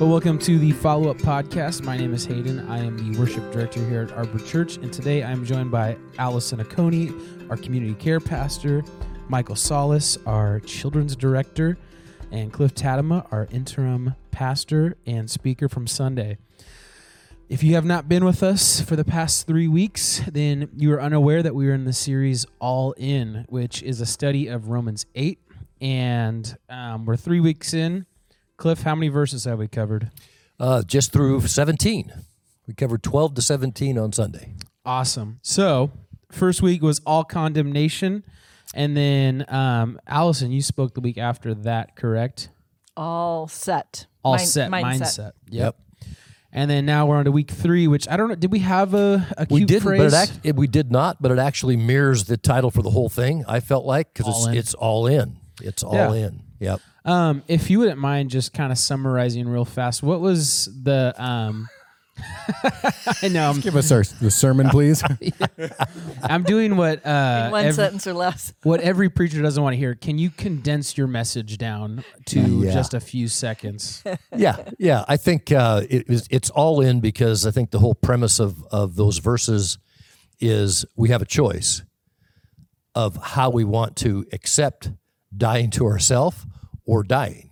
Well, welcome to the follow up podcast. My name is Hayden. I am the worship director here at Arbor Church, and today I'm joined by Allison Aconi, our community care pastor, Michael Solis, our children's director, and Cliff Tadema, our interim pastor and speaker from Sunday. If you have not been with us for the past three weeks, then you are unaware that we are in the series All In, which is a study of Romans 8. And um, we're three weeks in. Cliff, how many verses have we covered? Uh, just through 17. We covered 12 to 17 on Sunday. Awesome. So, first week was all condemnation. And then, um, Allison, you spoke the week after that, correct? All set. All Mind- set mindset. mindset. Yep. And then now we're on to week three, which I don't know. Did we have a, a We didn't, phrase? but it act, it, we did not, but it actually mirrors the title for the whole thing. I felt like because it's in. it's all in. It's all Yeah. in. Yep. Um, if you wouldn't mind just kind of summarizing real fast, what was the um I know I'm, Give us our the sermon, please. I'm doing what uh In one ev- sentence or less. what every preacher doesn't want to hear. Can you condense your message down to Yeah. just a few seconds? yeah, yeah. I think uh, it is, it's all in because I think the whole premise of of those verses is we have a choice of how we want to accept dying to ourselves or dying,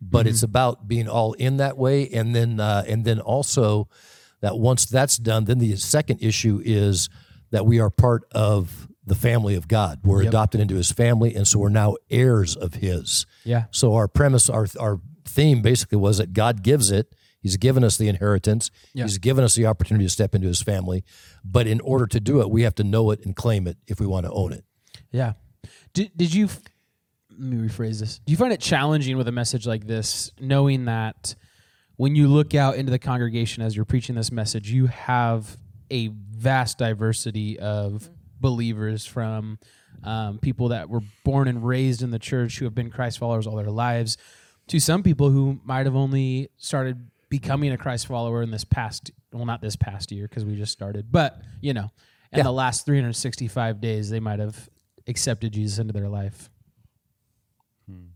but it's about being all in that way, and then uh, and then also that once that's done, then the second issue is that we are part of the family of God. We're adopted into His family, and so we're now heirs of His. Yeah. So our premise, our our theme basically was that God gives it. He's given us the inheritance. Yeah. He's given us the opportunity to step into his family. But in order to do it, we have to know it and claim it if we want to own it. Yeah. Did did you let me rephrase this. Do you find it challenging with a message like this knowing that when you look out into the congregation as you're preaching this message, you have a vast diversity of believers from um, people that were born and raised in the church who have been Christ followers all their lives to some people who might have only started becoming a Christ follower in this past well not this past year because we just started but you know in Yeah. the last 365 days they might have accepted Jesus into their life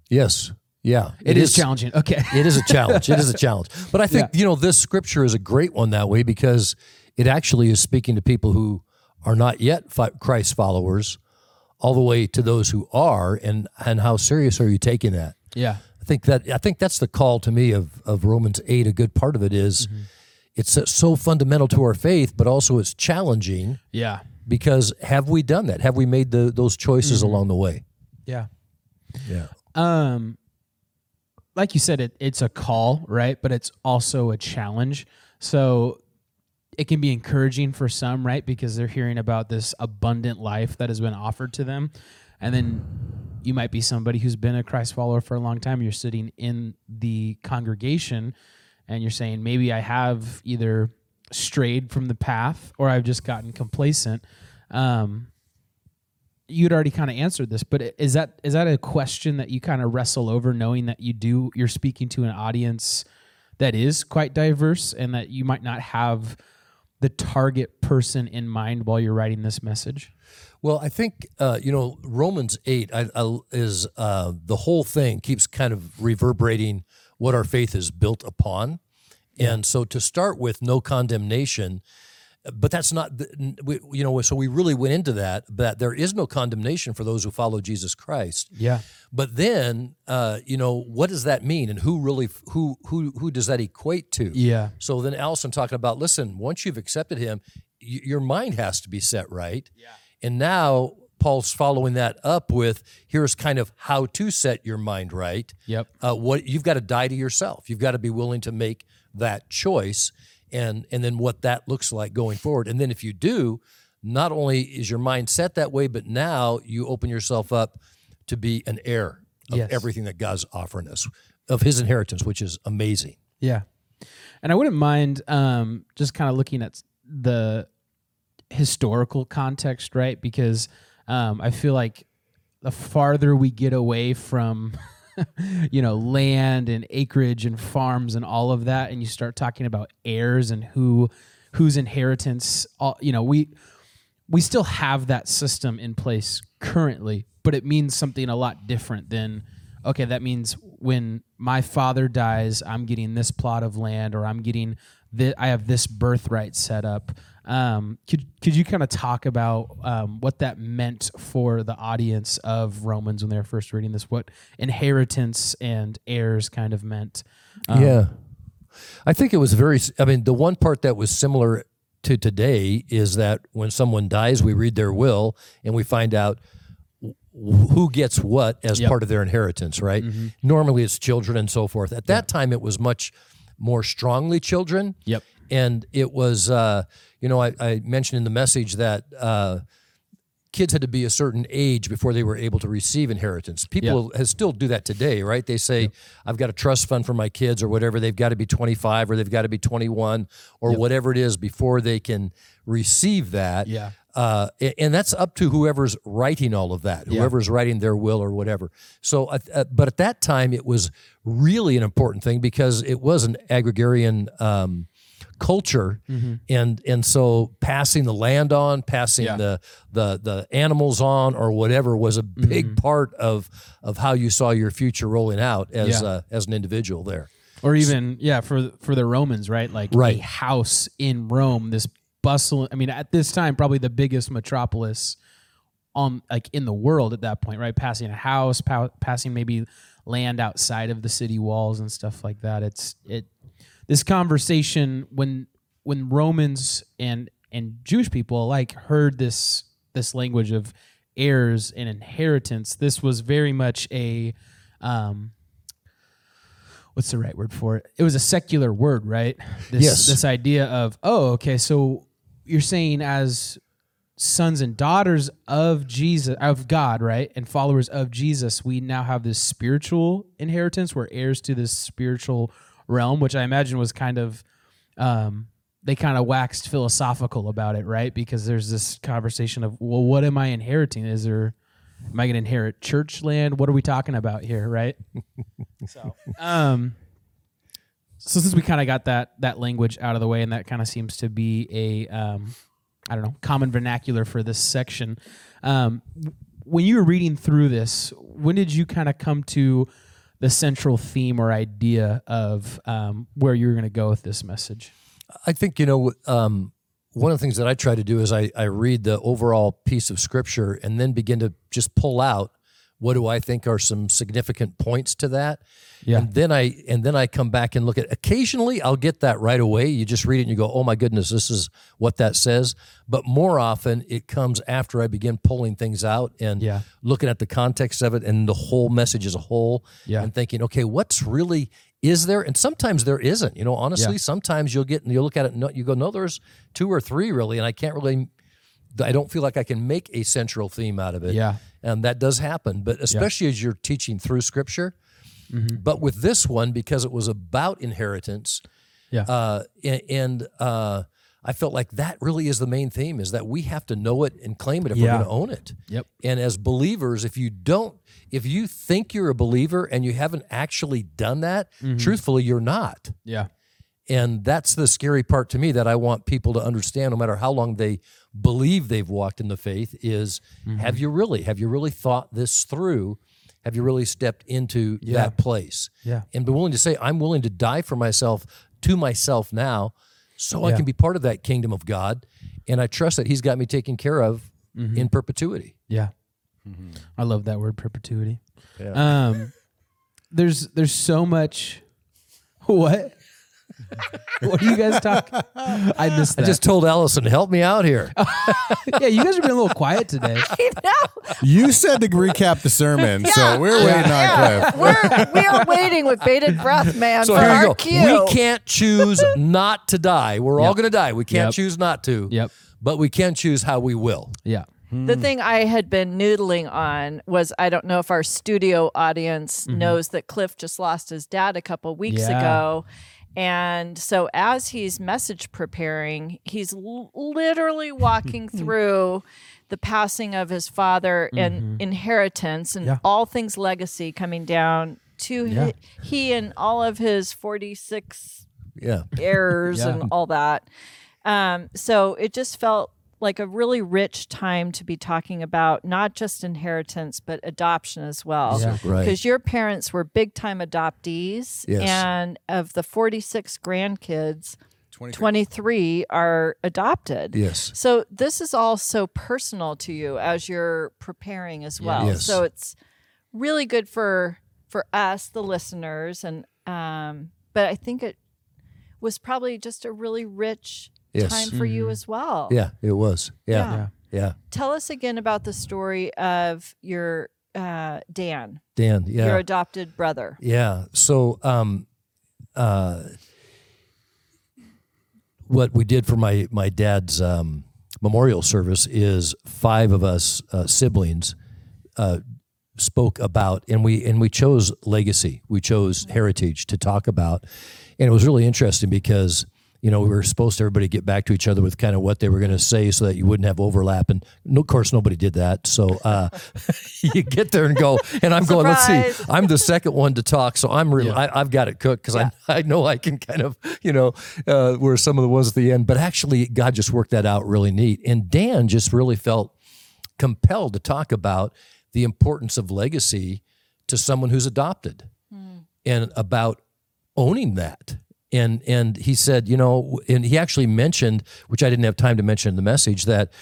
Yes. Yeah. it is, challenging okay It is a challenge. it is a challenge. But I think, you know, this scripture is a great one that way because it actually is speaking to people who are not yet Christ followers all the way to those who are and and how serious are you taking that? yeah I think that I think that's the call to me of of Romans eight. A good part of it is mm-hmm. it's so- so fundamental to our faith, but also it's challenging yeah because have we done that? Have we made the, those choices mm-hmm. along the way? yeah Yeah. Um like you said it it's a call right? But it's also a challenge. So it can be encouraging for some right? Because they're hearing about this abundant life that has been offered to them. And then you might be somebody who's been a christ follower for a long time. You're sitting in the congregation and you're saying maybe i have either strayed from the path or i've just gotten complacent. Um, you'd already kind of answered this, but is that is that a question that you kind of wrestle over, knowing that you do you're speaking to an audience that is quite diverse, and that you might not have the target person in mind while you're writing this message? Well, I think uh, you know Romans eight I, I, is uh, the whole thing keeps kind of reverberating what our faith is built upon, and so to start with, no condemnation. But that's not, the, we, you know. So we really went into that. That there is no condemnation for those who follow Jesus Christ. Yeah, But then, uh, you know, what does that mean, and who really, who, who, who does that equate to? yeah, So then Allison talking about, listen, once you've accepted him, y- your mind has to be set right. Yeah. And now Paul's following that up with here's kind of how to set your mind right. yep, Uh, what you've got to die to yourself. You've got to be willing to make that choice, and and then what that looks like going forward. And then if you do, not only is your mind set that way, but now you open yourself up to be an heir of Yes. everything that God's offering us of His inheritance, which is amazing. yeah. And I wouldn't mind um, just kind of looking at the historical context, right? Because um, I feel like the farther we get away from you know land and acreage and farms and all of that and you start talking about heirs and who whose inheritance all, you know we we still have that system in place currently but it means something a lot different than okay, that means when my father dies, I'm getting this plot of land, or I'm getting that I have this birthright set up. Um, could could you kind of talk about um, what that meant for the audience of Romans when they were first reading this? What inheritance and heirs kind of meant? Um, yeah. I think it was very, I mean, the one part that was similar to today is that when someone dies, we read their will and we find out who gets what as Yep. part of their inheritance, right? Normally it's children and so forth. At that time, it was much more strongly children. Yep. And it was, uh, you know, I, I mentioned in the message that uh, kids had to be a certain age before they were able to receive inheritance. People has still do that today, right? They say, I've got a trust fund for my kids or whatever. They've got to be 25 or they've got to be 21 or whatever it is before they can receive that. Yeah. Uh, and that's up to whoever's writing all of that, Yeah. whoever's writing their will or whatever. So, uh, but at that time, it was really an important thing because it was an agrarian um, culture, and and so passing the land on, passing Yeah. the the the animals on, or whatever was a big part of of how you saw your future rolling out as Yeah. uh, as an individual there. or even yeah for for the Romans, right? Like Right. a house in Rome, this bustle. I mean, at this time, probably the biggest metropolis on like in the world at that point, right? Passing a house, pa- passing maybe land outside of the city walls and stuff like that. It's it this conversation when when Romans and and Jewish people alike heard this this language of heirs and inheritance. This was very much a um, what's the right word for it? It was a secular word, right? This, Yes. This idea of, oh, okay, so you're saying as sons and daughters of Jesus, of God, right? And followers of Jesus, we now have this spiritual inheritance. We're heirs to this spiritual realm, which I imagine was kind of, um, they kind of waxed philosophical about it, right? Because there's this conversation of, well, what am I inheriting? Is there, am I going to inherit church land? What are we talking about here, right? So, um, so since we kind of got that that language out of the way, and that kind of seems to be a, um, I don't know, common vernacular for this section. Um, when you were reading through this, when did you kind of come to the central theme or idea of um, where you're going to go with this message? I think you know um, one of the things that I try to do is I, I read the overall piece of scripture and then begin to just pull out what do I think are some significant points to that. Yeah. And then I and then I come back and look at occasionally I'll get that right away. You just read it and you go, "Oh my goodness, this is what that says." But more often it comes after I begin pulling things out and Yeah. looking at the context of it and the whole message as a whole Yeah. and thinking, "Okay, what's really is there?" And sometimes there isn't. You know, honestly, Yeah. sometimes you'll get and you'll look at it and you go, "No, there's two or three really," and I can't really I don't feel like I can make a central theme out of it. Yeah. And that does happen, but especially as you're teaching through scripture. Mm-hmm. But with this one, because it was about inheritance, Yeah. uh, and, and uh, I felt like that really is the main theme: is that we have to know it and claim it if Yeah. we're going to own it. Yep. And as believers, if you don't, if you think you're a believer and you haven't actually done that, Mm-hmm. truthfully, you're not. yeah. And that's the scary part to me that I want people to understand, no matter how long they believe they've walked in the faith, is Mm-hmm. have you really? Have you really thought this through? Have you really stepped into Yeah. that place? Yeah. And be willing to say, I'm willing to die for myself to myself now so I can be part of that kingdom of God. And I trust that He's got me taken care of Mm-hmm. in perpetuity. Yeah. I love that word perpetuity. Um there's there's so much what? what are you guys talking? I missed that. I just told Allison, help me out here. yeah, you guys are being a little quiet today. I know. You said to recap the sermon, so we're waiting on Cliff. We're we are waiting with bated breath, man, So for here you our go. cue. We can't choose not to die. We're all Yep. going to die. We can't Yep. choose not to. Yep. But we can choose how we will. Yeah. The thing I had been noodling on was I don't know if our studio audience mm-hmm. knows that Cliff just lost his dad a couple weeks Yeah. ago. And so as he's message preparing, he's l- literally walking through the passing of his father and inheritance and Yeah. all things legacy coming down to Yeah. hi- he and all of his 46 Yeah. errors Yeah. and all that. Um, so it just felt like a really rich time to be talking about not just inheritance but adoption as well. Yeah. Right. Because your parents were big time adoptees, Yes. and of the 46 grandkids, 23. 23 are adopted. Yes. So this is all so personal to you as you're preparing as well. Yes. So it's really good for for us, the listeners, and um, but I think it was probably just a really rich Yes. time for you as well. Yeah, it was. Yeah. Yeah. Yeah. Tell us again about the story of your uh, Dan, Dan, yeah. your adopted brother. Yeah. So, um, uh, what we did for my my dad's um, memorial service is five of us uh, siblings uh, spoke about, and we and we chose legacy, we chose heritage to talk about, and it was really interesting because. You know, we were supposed to everybody get back to each other with kind of what they were going to say so that you wouldn't have overlap. And no, of course, nobody did that. So uh, you get there and go, and I'm going, let's see, I'm the second one to talk, so I'm really Yeah. I, I've got it cooked because I I know I can kind of you know uh, where some of the ones at the end, but actually God just worked that out really neat, and Dan just really felt compelled to talk about the importance of legacy to someone who's adopted, and about owning that. And and he said, you know, and he actually mentioned, which I didn't have time to mention in the message, that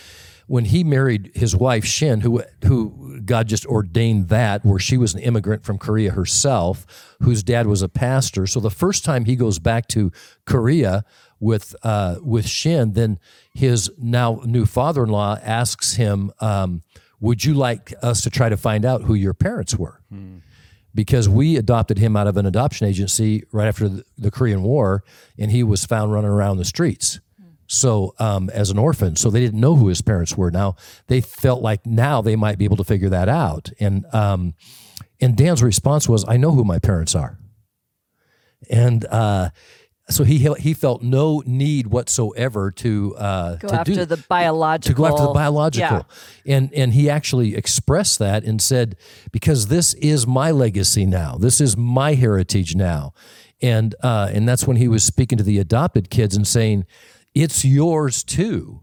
when he married his wife Shin, who who God just ordained that, where she was an immigrant from Korea herself, whose dad was a pastor. So the first time he goes back to Korea with uh, with Shin, then his now new father-in-law asks him, um, "Would you like us to try to find out who your parents were?" Because we adopted him out of an adoption agency right after the, the Korean War, and he was found running around the streets. So, um, as an orphan, so they didn't know who his parents were. Now they felt like now they might be able to figure that out. And um, and Dan's response was, "I know who my parents are," and uh, so he he felt no need whatsoever to uh, Go to after do, the biological. to go after the biological. Yeah. And and he actually expressed that and said, because this is my legacy now. This is my heritage now. And uh, and that's when he was speaking to the adopted kids and saying, it's yours too.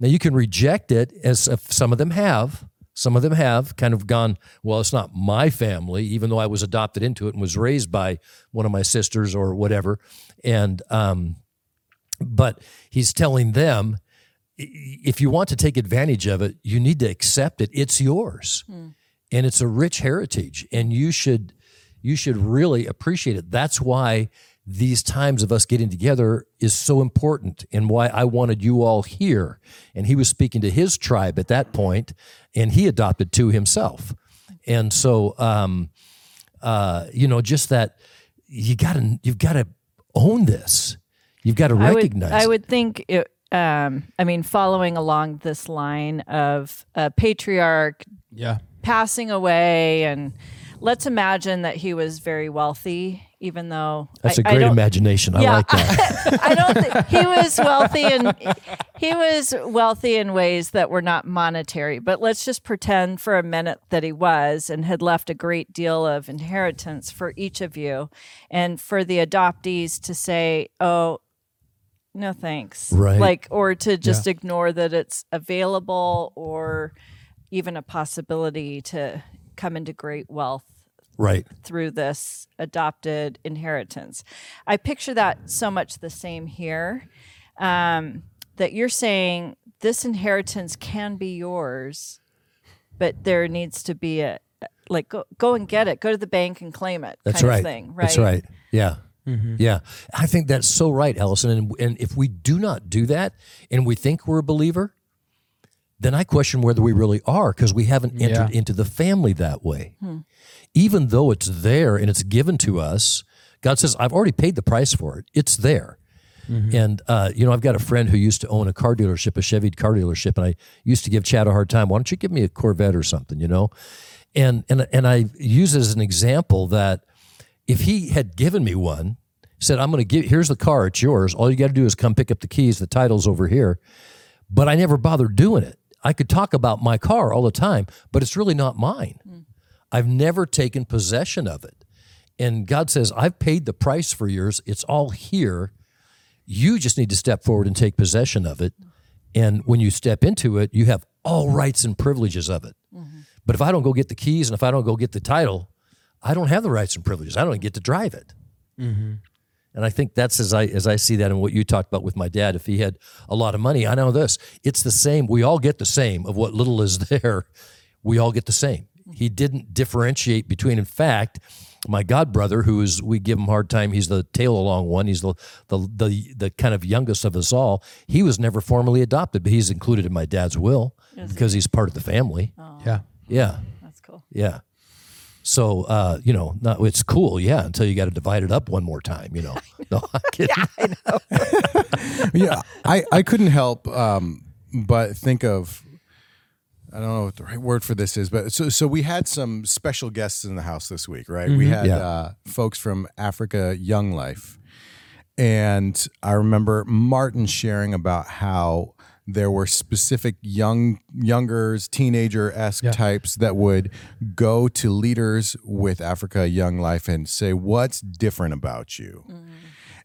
Now you can reject it as some of them have. Some of them have kind of gone, well, it's not my family, even though I was adopted into it and was raised by one of my sisters or whatever. And um, but he's telling them if you want to take advantage of it, you need to accept it. It's yours. And it's a rich heritage and you should you should really appreciate it. That's why these times of us getting together is so important and why I wanted you all here. And he was speaking to his tribe at that point and he adopted two himself. And so um uh you know just that you got to you've got to own this. You've got to I would, recognize I would think it. Um, I mean, following along this line of a patriarch Yeah. passing away, and let's imagine that he was very wealthy, even though That's a a great imagination. I like that. I don't think he was wealthy and he was wealthy in ways that were not monetary. But let's just pretend for a minute that he was and had left a great deal of inheritance for each of you, and for the adoptees to say, "Oh, no thanks," Right. Like, or to just ignore that it's available or even a possibility to come into great wealth Right. through this adopted inheritance. I picture that so much the same here. Um, that you're saying this inheritance can be yours, but there needs to be a like go, go and get it, go to the bank and claim it. That's kind right. Of thing, right? That's right. Yeah. Yeah. I think that's so right, Allison. And, and if we do not do that and we think we're a believer, then I question whether we really are because we haven't entered Yeah. into the family that way. Even though it's there and it's given to us, God says, I've already paid the price for it. It's there. And, uh, you know, I've got a friend who used to own a car dealership, a Chevy car dealership, and I used to give Chad a hard time. Why don't you give me a Corvette or something, you know? And, and, and I use it as an example that if he had given me one, said, I'm going to give, here's the car, it's yours. All you got to do is come pick up the keys, the title's over here. But I never bothered doing it. I could talk about my car all the time, but it's really not mine. Hmm. I've never taken possession of it. And God says, I've paid the price for yours. It's all here. You just need to step forward and take possession of it And when you step into it, you have all rights and privileges of it. Mm-hmm. But if I don't go get the keys and if I don't go get the title, I don't have the rights and privileges. I don't get to drive it. Mm-hmm. And I think that's as I as I see that and what you talked about with my dad. If he had a lot of money, I know this. It's the same. We all get the same of what little is there. We all get the same. He didn't differentiate between. In fact, my god brother, who is we give him hard time. He's the tail along one. He's the the the the kind of youngest of us all. He was never formally adopted, but he's included in my dad's will because he's part of the family. Yeah. Yeah, That's cool. yeah. So uh, you know, not, it's cool, yeah, until you got to divide it up one more time. You know, no, I'm kidding. yeah, I, I couldn't help um, but think of I don't know what the right word for this is, but so so we had some special guests in the house this week, right? We had Yeah. uh, folks from Africa Young Life, and I remember Martin sharing about how there were specific young youngers, teenager esque types that would go to leaders with Africa Young Life and say, "What's different about you?" Mm.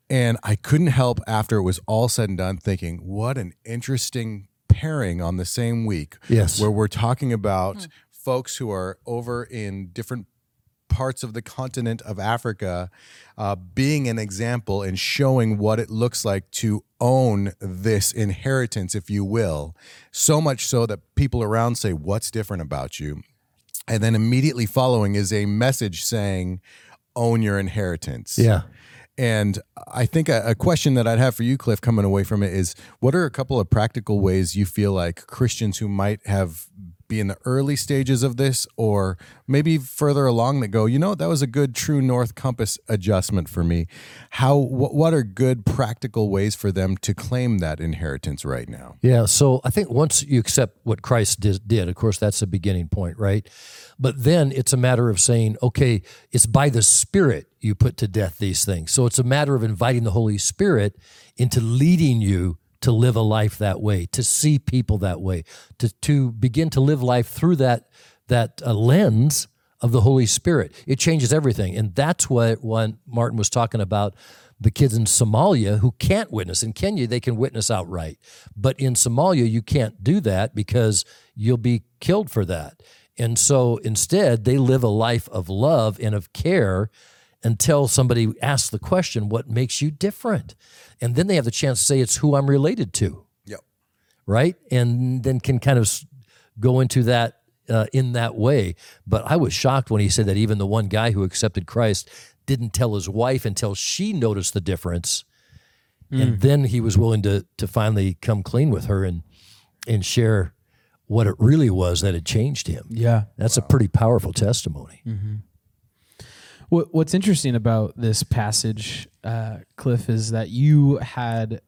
And I couldn't help after it was all said and done thinking, what an interesting pairing on the same week. Yes. Where we're talking about hmm. folks who are over in different parts of the continent of Africa uh, being an example and showing what it looks like to own this inheritance, if you will. So much so that people around say, What's different about you? And then immediately following is a message saying, Own your inheritance. Yeah. And I think a, a question that I'd have for you, Cliff, coming away from it is what are a couple of practical ways you feel like Christians who might have be in the early stages of this or maybe further along that go, you know, that was a good true north compass adjustment for me. How what, what are good practical ways for them to claim that inheritance right now? Yeah. So I think once you accept what Christ did, did, of course, that's the beginning point, right? But then it's a matter of saying, okay, it's by the Spirit you put to death these things. So it's a matter of inviting the Holy Spirit into leading you to live a life that way, to see people that way, to to begin to live life through that that uh, lens of the Holy Spirit. It changes everything, and that's what when Martin was talking about the kids in Somalia who can't witness. In Kenya, they can witness outright, but in Somalia, you can't do that because you'll be killed for that. And so instead, they live a life of love and of care until somebody asks the question, What makes you different? And then they have the chance to say, It's who I'm related to, Yep. right? And then can kind of go into that uh, in that way. But I was shocked when he said that even the one guy who accepted Christ didn't tell his wife until she noticed the difference. And then he was willing to to finally come clean with her and and share what it really was that had changed him. Yeah. That's a pretty powerful testimony. What, what's interesting about this passage, uh, Cliff, is that you had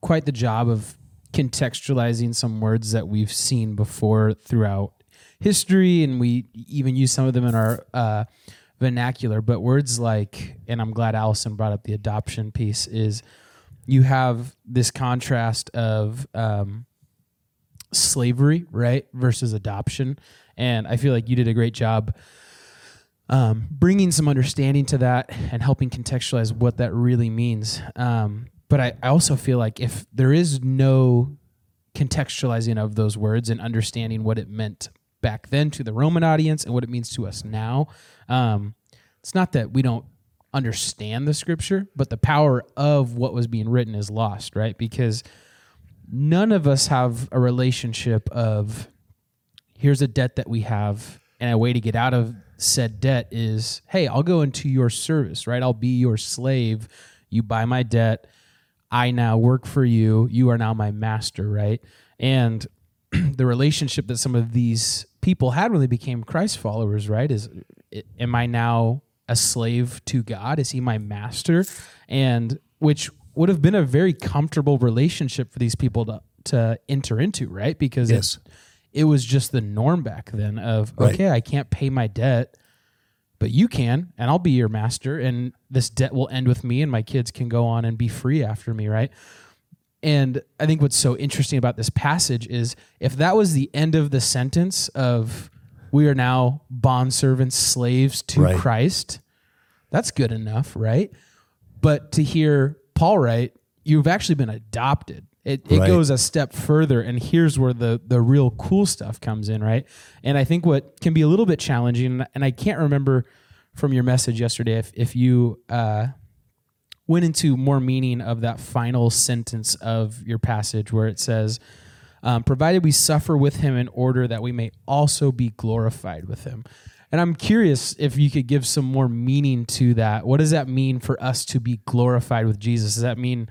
quite the job of contextualizing some words that we've seen before throughout history, and we even use some of them in our uh, vernacular. But words like, and I'm glad Allison brought up the adoption piece, is you have this contrast of um, slavery, right, versus adoption. And I feel like you did a great job um, bringing some understanding to that and helping contextualize what that really means. Um, but I, I also feel like if there is no contextualizing of those words and understanding what it meant back then to the Roman audience and what it means to us now, um, it's not that we don't understand the scripture, but the power of what was being written is lost, right? Because none of us have a relationship of here's a debt that we have and a way to get out of said debt is hey i'll go into your service right? I'll be your slave. You buy my debt. I now work for you. You are now my master right? And the relationship that some of these people had when they became christ followers right is am i now a slave to god? Is he my master? And which would have been a very comfortable relationship for these people to to enter into right? Because Yes. it's it was just the norm back then of Right. okay i can't pay my debt but you can and i'll be your master and this debt will end with me and my kids can go on and be free after me right and i think what's so interesting about this passage is if that was the end of the sentence of we are now bondservants slaves to Right. christ that's good enough right but to hear paul write you've actually been adopted It, it Right. goes a step further, and here's where the the real cool stuff comes in, right? And I think what can be a little bit challenging, and I can't remember from your message yesterday if if you uh, went into more meaning of that final sentence of your passage where it says, um, "Provided we suffer with him in order that we may also be glorified with him." And I'm curious if you could give some more meaning to that. What does that mean for us to be glorified with Jesus? Does that mean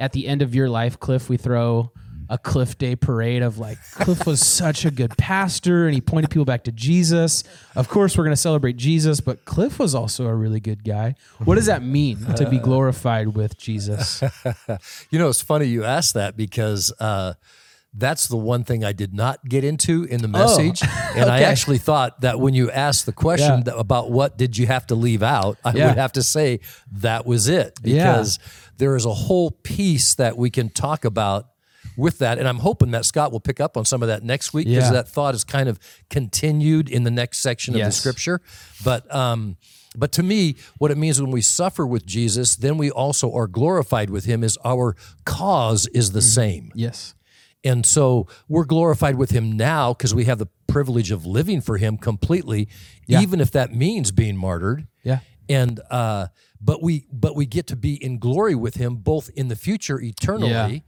at the end of your life, Cliff, we throw a Cliff Day parade of like, Cliff was such a good pastor and he pointed people back to Jesus. Of course, we're going to celebrate Jesus, but Cliff was also a really good guy. What does that mean to be glorified with Jesus? You know, it's funny you asked that because uh, that's the one thing I did not get into in the message. And I actually thought that when you asked the question Yeah. about what did you have to leave out, I Yeah. would have to say that was it Yeah. There is a whole piece that we can talk about with that. And I'm hoping that Scott will pick up on some of that next week because Yeah. that thought is kind of continued in the next section of the scripture. But um, but to me, what it means when we suffer with Jesus, then we also are glorified with Him. Is our cause is the same, yes. and so we're glorified with Him now because we have the privilege of living for Him completely, even if that means being martyred. Yeah. And uh, but we but we get to be in glory with Him both in the future eternally, Yeah.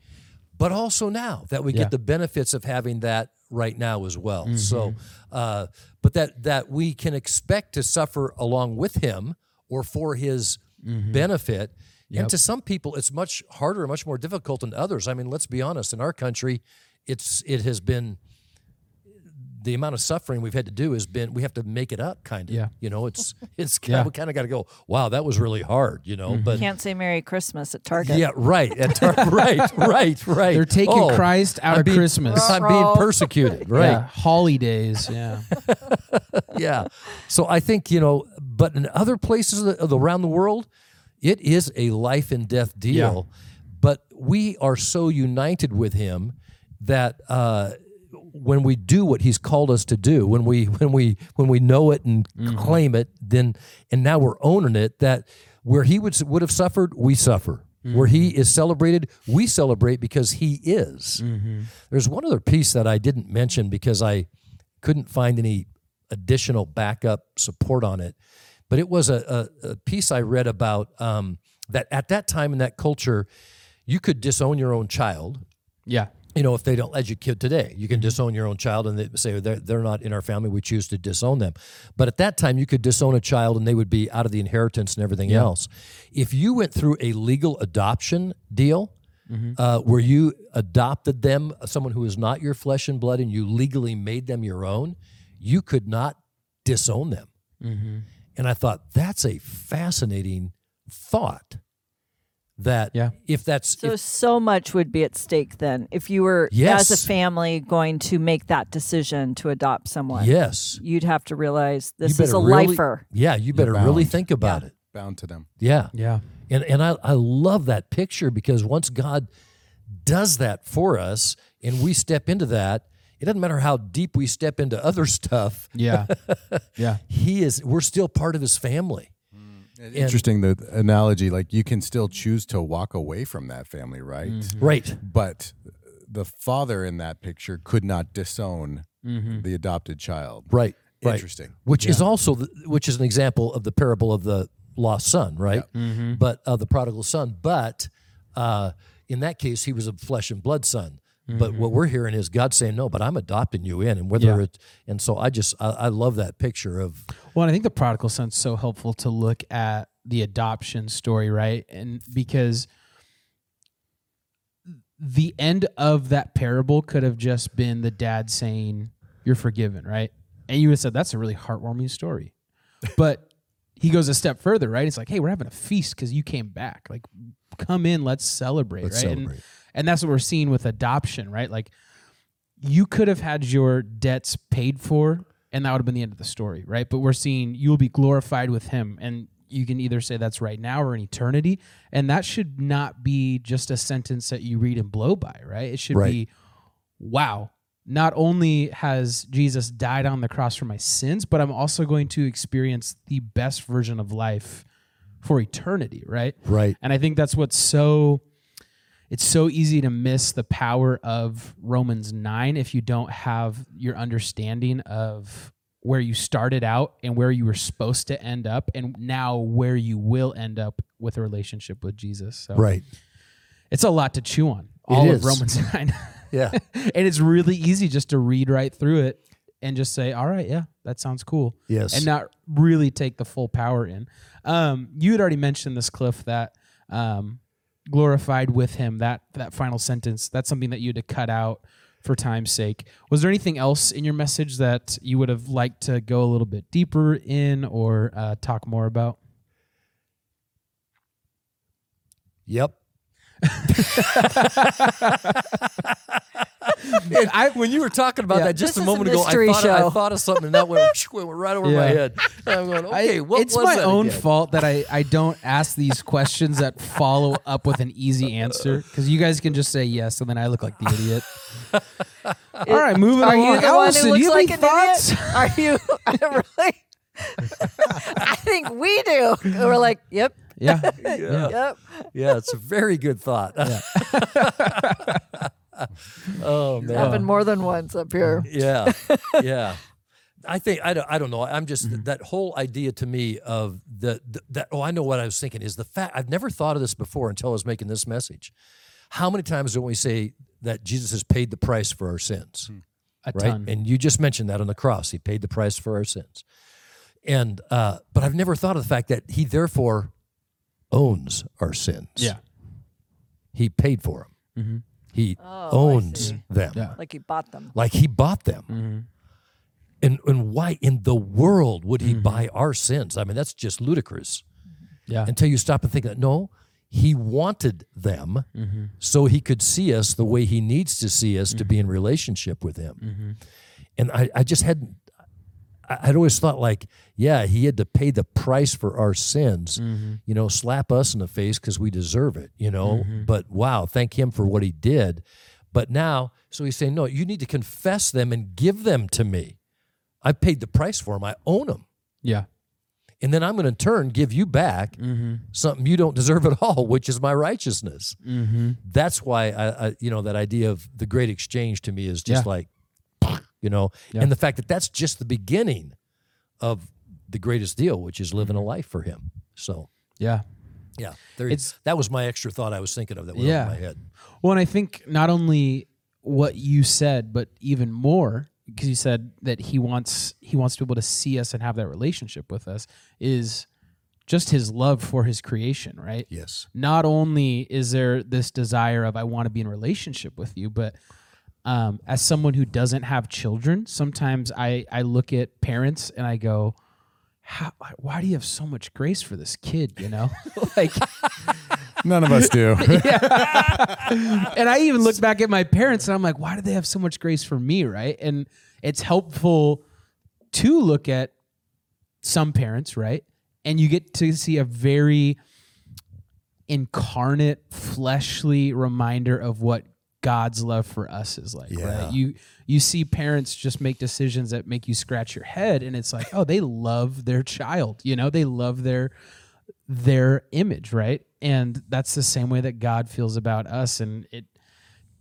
but also now that we Yeah. get the benefits of having that right now as well. Mm-hmm. So, uh, but that that we can expect to suffer along with Him or for His Mm-hmm. benefit. And to some people, it's much harder, much more difficult than others. I mean, let's be honest. In our country, it's it has been the amount of suffering we've had to do has been we have to make it up, kind of. Yeah. You know, it's it's Yeah. Mm-hmm. we kind of got to go. Wow, that was really hard. You know, but Can't say Merry Christmas at Target. yeah, right, At tar- right, right, right. They're taking Oh, Christ out I'm of being- Christmas. I'm being persecuted. Right. Yeah. Holidays. Yeah. yeah. So I think, you know, but in other places around the world, it is a life and death deal. But we are so united with him that uh, when we do what he's called us to do, when we when we when we know it and mm-hmm. claim it, then and now we're owning it that where he would would have suffered, we suffer. Where he mm-hmm. is celebrated, we celebrate because he is. Mm-hmm. There's one other piece that I didn't mention because I couldn't find any additional backup support on it. But it was a, a, a piece I read about um, that at that time in that culture, you could disown your own child. Yeah. You know, if they don't, your kid today, you can mm-hmm. disown your own child and they say they're, they're not in our family, we choose to disown them. But at that time, you could disown a child and they would be out of the inheritance and everything else. If you went through a legal adoption deal, mm-hmm. uh, where you adopted them, someone who is not your flesh and blood, and you legally made them your own, you could not disown them. Mm-hmm. And I thought that's a fascinating thought. That Yeah. if that's So if- so much would be at stake then if you were Yes. as a family going to make that decision to adopt someone. yes, You'd have to realize this is a really, lifer. Yeah, you better really think about it. Bound to them. Yeah, Yeah. and and I I love that picture because once God does that for us and we step into that, it doesn't matter how deep we step into other stuff. Yeah. Yeah. He is we're still part of His family. Interesting the analogy. Like you can still choose to walk away from that family, right? Right. But the father in that picture could not disown the adopted child. Right. Right. Interesting. Which is also the, which is an example of the parable of the lost son, right? But uh, the prodigal son. But uh, in that case, he was a flesh and blood son. But what mm-hmm. we're hearing is God saying, "No, but I'm adopting you in," and whether Yeah. it and so I just I, I love that picture of Well, I think the prodigal son's so helpful to look at the adoption story, right? And because the end of that parable could have just been the dad saying, You're forgiven, right? And you would have said, That's a really heartwarming story. But he goes a step further, right? It's like, Hey, we're having a feast because you came back. Like, come in, let's celebrate, Let's right? celebrate. And, and that's what we're seeing with adoption, right? Like, you could have had your debts paid for and that would have been the end of the story right but we're seeing you'll be glorified with him and you can either say that's right now or in eternity and that should not be just a sentence that you read and blow by right it should Right. be wow not only has jesus died on the cross for my sins but i'm also going to experience the best version of life for eternity right right. and I think that's what's so it's so easy to miss the power of Romans 9 if you don't have your understanding of where you started out and where you were supposed to end up and now where you will end up with a relationship with Jesus. So Right. it's a lot to chew on. All of. Romans 9. Yeah. and it's really easy just to read right through it and just say, "All right, yeah, that sounds cool." Yes. and not really take the full power in. Um, you had already mentioned this, Cliff, that um, glorified with him. That that final sentence. That's something that you had to cut out for time's sake. Was there anything else in your message that you would have liked to go a little bit deeper in or uh, talk more about? Yep. I, when you were talking about Yeah. that just This a is a moment ago, I mystery thought, I thought of something and that went, went right over my head. And I'm going, okay, I- what it's was my that own again? fault that I, I don't ask these questions that follow up with an easy answer because you guys can just say yes and then I look like the idiot. All right, moving on. Are along. you the Allison, one do who you looks have like any an thoughts? idiot? Are you really? I think we do. We're like, yep, Yeah. yep. Yeah, it's a very good thought. Oh man. Happened more than once up here. Yeah, yeah. I think I don't. I don't know. I'm just Mm-hmm. that whole idea to me of the, the that. Oh, I know what I was thinking is the fact. I've never thought of this before until I was making this message. How many times don't we say that Jesus has paid the price for our sins? A right? ton. And you just mentioned that on the cross. He paid the price for our sins. And uh, but I've never thought of the fact that he therefore owns our sins. yeah. He paid for them. He Oh, I owns see. them. Yeah. Like he bought them. Like he bought them. Mm-hmm. And and why in the world would Mm-hmm. he buy our sins? I mean, that's just ludicrous. Yeah. Until you stop and think that no, he wanted them Mm-hmm. so he could see us the way he needs to see us to be in relationship with him. Mm-hmm. And I, I just hadn't I- I'd always thought like, yeah, he had to pay the price for our sins, Mm-hmm. you know, slap us in the face because we deserve it, you know. Mm-hmm. But wow, thank him for what he did. But now, so he's saying, no, you need to confess them and give them to me. I paid the price for them. I own them. Yeah. And then I'm going to in turn give you back Mm-hmm. something you don't deserve at all, which is my righteousness. Mm-hmm. That's why I, I, you know, that idea of the great exchange to me is just Yeah. like, you know, Yeah. and the fact that that's just the beginning of the greatest deal, which is living a mm-hmm. life for Him. So, Yeah. yeah, there, It's- that was my extra thought I was thinking of that went Yeah. my head. Well, and I think not only what you said, but even more because you said that he wants he wants to be able to see us and have that relationship with us is just his love for his creation, right? Yes. Not only is there this desire of I want to be in relationship with you, but um, as someone who doesn't have children, sometimes I I look at parents and I go, How, why do you have so much grace for this kid? You know, like None of us do. and I even look back at my parents and I'm like, why do they have so much grace for me? Right. And it's helpful to look at some parents, right? And you get to see a very incarnate, fleshly reminder of what God's love for us is like. Yeah. Right. You you see parents just make decisions that make you scratch your head and it's like, oh, they love their child. You know, they love their their image, right? And that's the same way that God feels about us. And it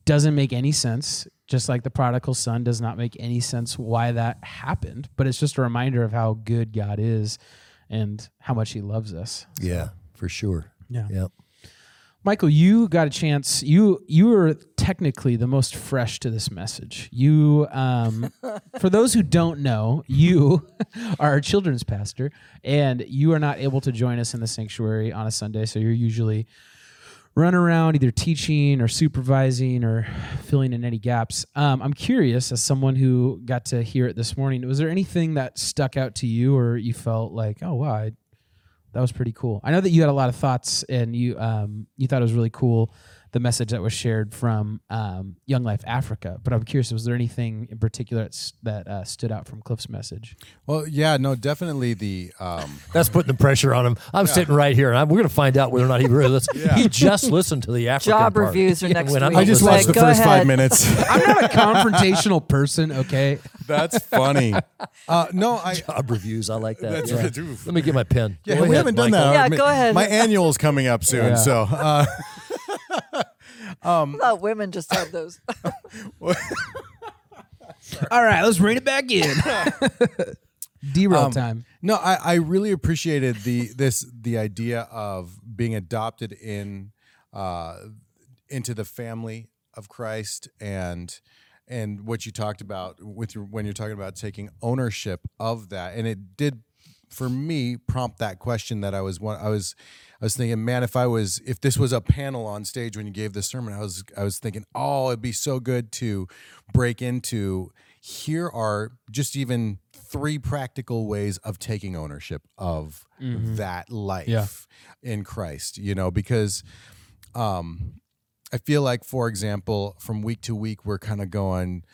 doesn't make any sense. Just like the prodigal son does not make any sense why that happened. But it's just a reminder of how good God is and how much he loves us. Yeah, for sure. Yeah. Yep. Michael, you got a chance. You you were technically the most fresh to this message. You, um, for those who don't know, you are a children's pastor, and you are not able to join us in the sanctuary on a Sunday. So you're usually run around either teaching or supervising or filling in any gaps. Um, I'm curious, as someone who got to hear it this morning, was there anything that stuck out to you, or you felt like, oh wow, I, that was pretty cool. I know that you had a lot of thoughts and you um, you thought it was really cool the message that was shared from um, Young Life Africa. But I'm curious, was there anything in particular that uh, stood out from Cliff's message? well, yeah, no, definitely the um, That's putting the pressure on him. I'm sitting right here, and I'm, we're going to find out whether or not he really listens. He just listened to the African Job part. reviews are next When I'm week. I just listening- watched the first ahead. five minutes. I'm not a confrontational person, okay? That's funny. Uh, no, I. job reviews. I like that. That's Yeah. Let me get my pen. Yeah, Go we ahead, haven't done Michael. that. Yeah, go ahead. My annual is coming up soon, Yeah. so. Uh, I thought women just had those. All right, let's bring it back in. Derail time. No, I, I really appreciated the this the idea of being adopted in uh, into the family of Christ and and what you talked about with your when you're talking about taking ownership of that and it did for me prompt that question that I was one I was I was thinking man if I was if this was a panel on stage when you gave this sermon I was I was thinking oh it'd be so good to break into here are just even three practical ways of taking ownership of that life Yeah. in Christ you know because um I feel like, for example, from week to week, we're kind of going,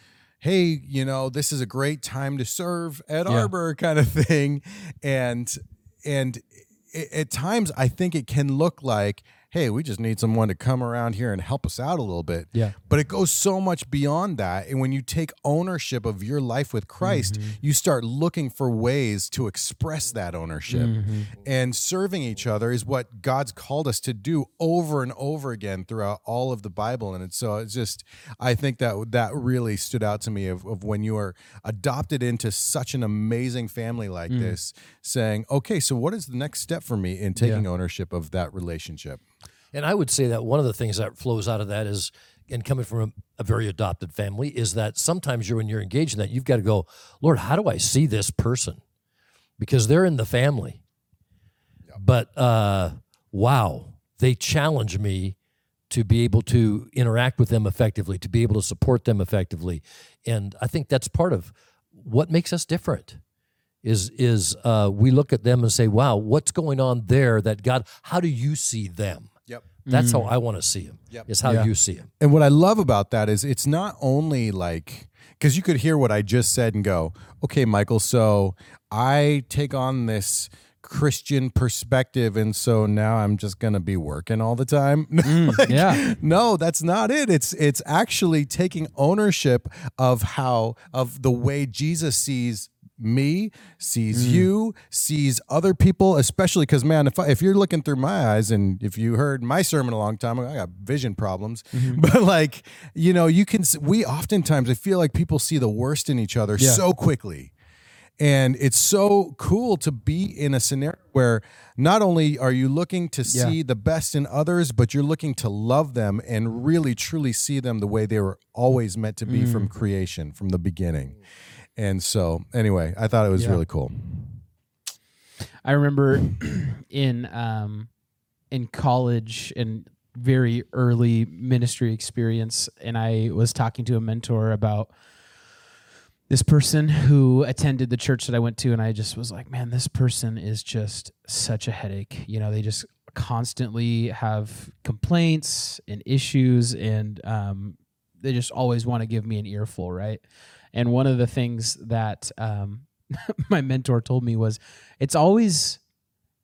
hey, you know, this is a great time to serve at Yeah. Arbor kind of thing. And, and at times, I think it can look like, hey, we just need someone to come around here and help us out a little bit. Yeah. But it goes so much beyond that. And when you take ownership of your life with Christ, Mm-hmm. you start looking for ways to express that ownership. Mm-hmm. And serving each other is what God's called us to do over and over again throughout all of the Bible. And it's, so it's just, I think that that really stood out to me of, of when you are adopted into such an amazing family like Mm. this, saying, okay, so what is the next step for me in taking ownership of that relationship? And I would say that one of the things that flows out of that is, and coming from a, a very adopted family, is that sometimes you're when you're engaged in that, you've got to go, Lord, how do I see this person? Because they're in the family. But uh, wow, they challenge me to be able to interact with them effectively, to be able to support them effectively, and I think that's part of what makes us different. Is is uh, we look at them and say, "Wow, what's going on there? That God, how do you see them?" Yep. That's how mm. I want to see him. Yep. Is how Yeah. you see him. And what I love about that is it's not only like because you could hear what I just said and go, okay, Michael, so I take on this Christian perspective, and so now I'm just gonna be working all the time. Mm, like, yeah. no, that's not it. It's it's actually taking ownership of how of the way Jesus sees me, sees mm. you, sees other people, especially because man, if I, if you're looking through my eyes, and if you heard my sermon a long time ago, I got vision problems, mm-hmm. but like you know, you can. We oftentimes I feel like people see the worst in each other Yeah. so quickly. And it's so cool to be in a scenario where not only are you looking to Yeah. see the best in others, but you're looking to love them and really truly see them the way they were always meant to be Mm. from creation, from the beginning. And so, anyway, I thought it was Yeah. really cool. I remember in um, in college and very early ministry experience, and I was talking to a mentor about this person who attended the church that I went to, and I just was like, man, this person is just such a headache. You know, they just constantly have complaints and issues, and um, they just always want to give me an earful, right? And one of the things that um, my mentor told me was, it's always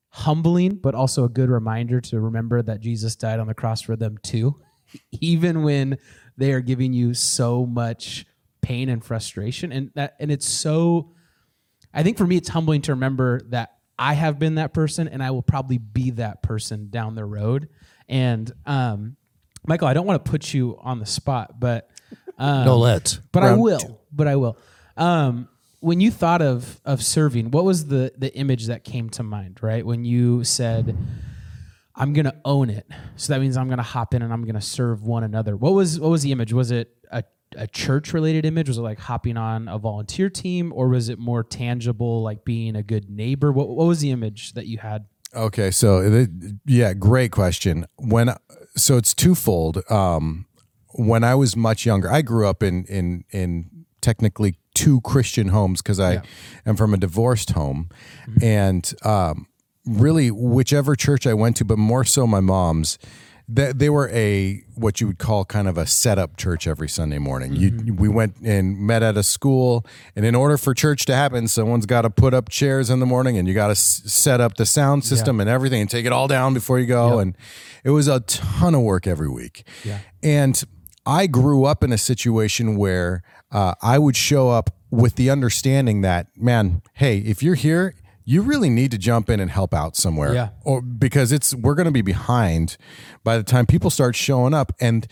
humbling, but also a good reminder to remember that Jesus died on the cross for them too, even when they are giving you so much pain and frustration. And that, and it's so, I think for me, it's humbling to remember that I have been that person and I will probably be that person down the road. And, um, Michael, I don't want to put you on the spot, but, um, no, let's. but I will. But I will. Um, when you thought of of serving, what was the the image that came to mind? Right when you said, "I'm going to own it," so that means I'm going to hop in and I'm going to serve one another. What was what was the image? Was it a church related image? Was it like hopping on a volunteer team, or was it more tangible, like being a good neighbor? What what was the image that you had? Okay, so yeah, great question. When so it's twofold. Um, when I was much younger, I grew up in in in technically two Christian homes because I Yeah. am from a divorced home, and um, really whichever church I went to, but more so my mom's. They, they were a what you would call kind of a setup church every Sunday morning. You we went and met at a school, and in order for church to happen, someone's got to put up chairs in the morning, and you got to s- set up the sound system and everything, and take it all down before you go. And it was a ton of work every week. Yeah. And I grew up in a situation where uh, I would show up with the understanding that, man, hey, if you're here, you really need to jump in and help out somewhere. Yeah. Or because it's we're going to be behind by the time people start showing up and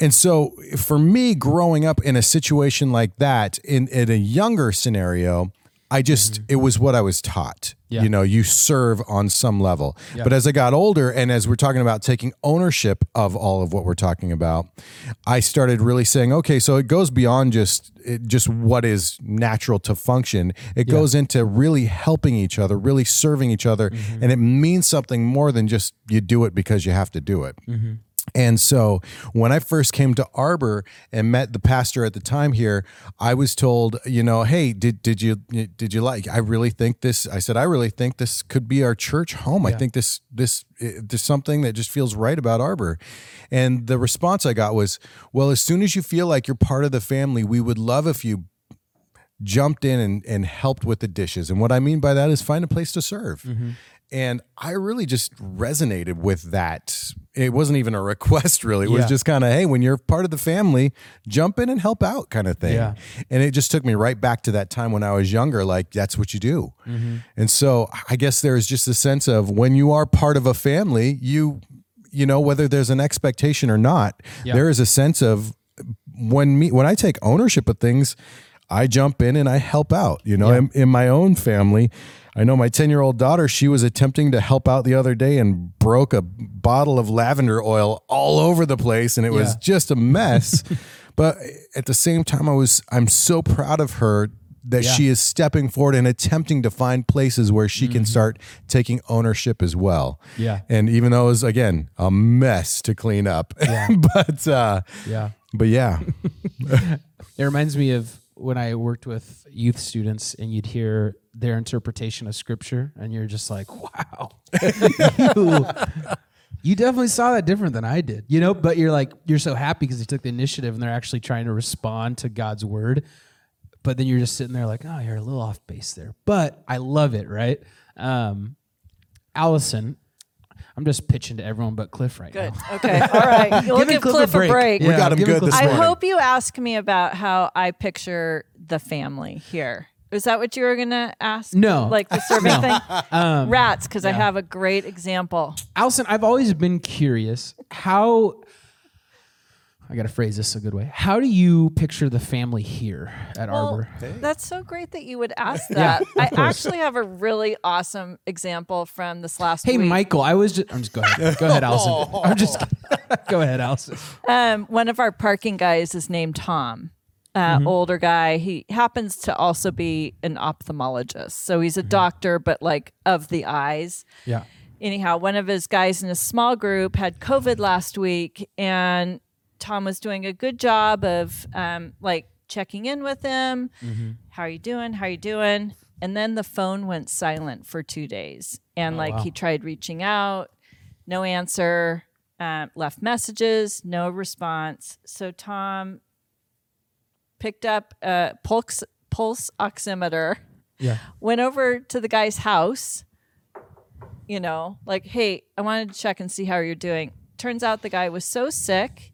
and so for me growing up in a situation like that in in a younger scenario, I just mm-hmm. it was what I was taught. Yeah. You know, you serve on some level. But as I got older and as we're talking about taking ownership of all of what we're talking about, I started really saying, okay, so it goes beyond just it, just what is natural to function. It goes into really helping each other, really serving each other, mm-hmm. and it means something more than just you do it because you have to do it. Mm-hmm. And so when I first came to Arbor and met the pastor at the time here, I was told, you know, hey, did did you did you like? I really think this. I said, I really think this could be our church home. I think this this eh, there's something that just feels right about Arbor. And the response I got was, well, as soon as you feel like you're part of the family, we would love if you jumped in and, and helped with the dishes. And what I mean by that is find a place to serve. And I really just resonated with that. It wasn't even a request, really. It was just kind of, hey, when you're part of the family, jump in and help out, kind of thing. Yeah. And it just took me right back to that time when I was younger. Like, that's what you do. Mm-hmm. And so I guess there's just a sense of when you are part of a family, you, you know, whether there's an expectation or not, Yeah. there is a sense of when me when I take ownership of things, I jump in and I help out. You know, Yeah. in, in my own family, I know my 10 year old daughter, she was attempting to help out the other day and broke a bottle of lavender oil all over the place. And it was just a mess. but at the same time, I was, I'm so proud of her that Yeah. she is stepping forward and attempting to find places where she can start taking ownership as well. Mm-hmm. Yeah. And even though it was, again, a mess to clean up, Yeah. but, uh, Yeah. but yeah. It reminds me of when I worked with youth students and you'd hear their interpretation of scripture and you're just like, wow. you, you definitely saw that different than I did, you know, but you're like, you're so happy because they took the initiative and they're actually trying to respond to God's word. But then you're just sitting there like, oh, you're a little off base there. But I love it, right? Um, Allison, I'm just pitching to everyone but Cliff right now. Good. now. Okay. All right. You'll Giving give Cliff a break. We got him good Cliff this a I break. morning. hope you ask me about how I picture the family here. Is that what you were gonna ask? No. like the serving thing. Um, Rats, because I have a great example. Allison, I've always been curious how I got to phrase this a good way. How do you picture the family here at Well, Arbor? that's so great that you would ask that. yeah, I actually have a really awesome example from this last Hey, week. Michael, I was just, I'm just, go ahead. Go ahead, Allison. I'm just, go ahead, Allison. Um, one of our parking guys is named Tom. Uh, Older guy. He happens to also be an ophthalmologist. So he's a doctor, but like of the eyes. Yeah. anyhow, one of his guys in a small group had COVID last week, and Tom was doing a good job of um, like checking in with him. How are you doing? How are you doing? And then the phone went silent for two days, and like wow. he tried reaching out, no answer. Um, left messages, no response. So Tom picked up a pulse pulse oximeter Yeah. went over to the guy's house, you know, like, hey, I wanted to check and see how you're doing. Turns out the guy was so sick,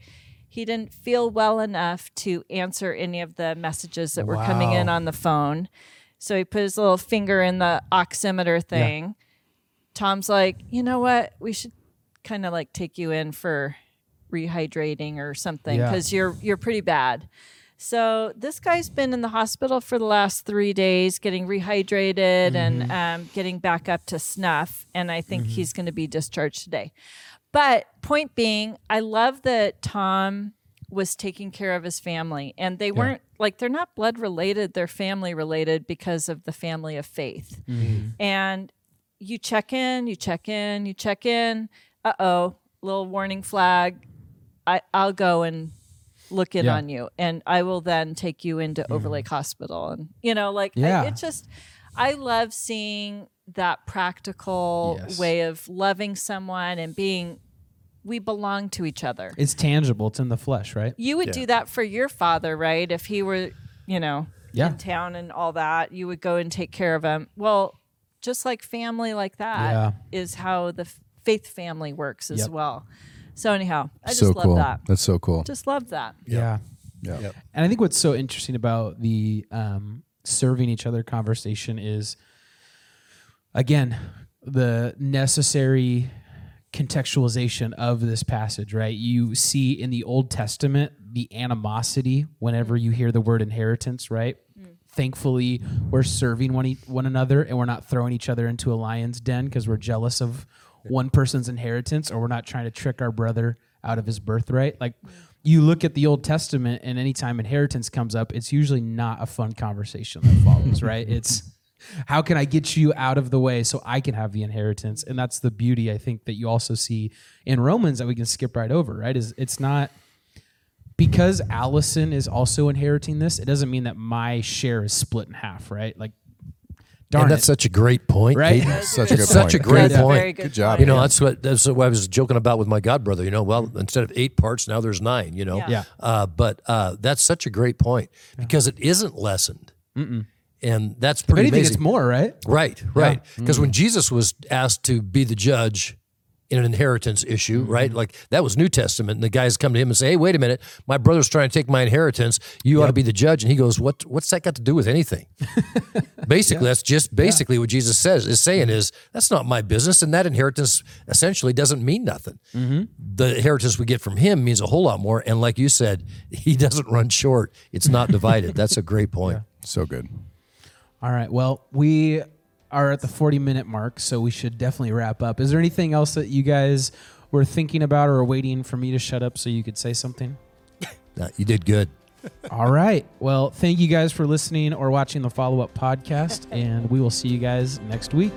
he didn't feel well enough to answer any of the messages that were coming in on the phone. So he put his little finger in the oximeter thing. Tom's like, you know what? We should kind of like take you in for rehydrating or something Yeah. because you're you're pretty bad. So this guy's been in the hospital for the last three days, getting rehydrated and um, getting back up to snuff. And I think he's going to be discharged today. But point being, I love that Tom was taking care of his family, and they weren't like they're not blood related; they're family related because of the family of faith. And you check in, you check in, you check in. Uh oh, little warning flag. I, I'll go and look in Yeah. on you, and I will then take you into Overlake Hospital. And you know, like I- it just, I love seeing that practical Yes. way of loving someone and being. We belong to each other. It's tangible. It's in the flesh, right? You would do that for your father, right? If he were, you know, Yeah. in town and all that, you would go and take care of him. Well, just like family like that is Yeah. how the faith family works as Yep. well. So anyhow, I just so love cool. that. That's so cool. Just love that. Yeah. Yeah. And I think what's so interesting about the um, serving each other conversation is again, the necessary contextualization of this passage, right? You see in the Old Testament the animosity whenever you hear the word inheritance, right? Mm. Thankfully, we're serving one, e- one another and we're not throwing each other into a lion's den because we're jealous of one person's inheritance or we're not trying to trick our brother out of his birthright. Like mm. you look at the Old Testament and anytime inheritance comes up, it's usually not a fun conversation that follows, right? It's how can I get you out of the way so I can have the inheritance? And that's the beauty I think that you also see in Romans that we can skip right over, right? Is it's not because Allison is also inheriting this, it doesn't mean that my share is split in half, right? Like darn and that's it. such a great point. Right? Hayden. Such a good such a great That's point. very good, Good job. You know, that's what that's what I was joking about with my godbrother. You know, well, instead of eight parts, now there's nine. You know, Yeah. Yeah. Uh, but uh, that's such a great point because it isn't lessened, and that's if pretty anything, amazing. it's more, right? Right, right. Because Mm-hmm. when Jesus was asked to be the judge in an inheritance issue, Mm-hmm. right? Like that was New Testament, and the guys come to him and say, "Hey, wait a minute, my brother's trying to take my inheritance. You ought to be the judge." And he goes, "What? What's that got to do with anything?" basically, that's just basically what Jesus says is saying is that's not my business, and that inheritance essentially doesn't mean nothing. Mm-hmm. The inheritance we get from him means a whole lot more, and like you said, he doesn't run short. It's not divided. that's a great point. So good. All right. Well, we are at the 40 minute mark, so we should definitely wrap up. Is there anything else that you guys were thinking about or waiting for me to shut up so you could say something? Uh, you did good. All right. Well, thank you guys for listening or watching the follow up podcast, and we will see you guys next week.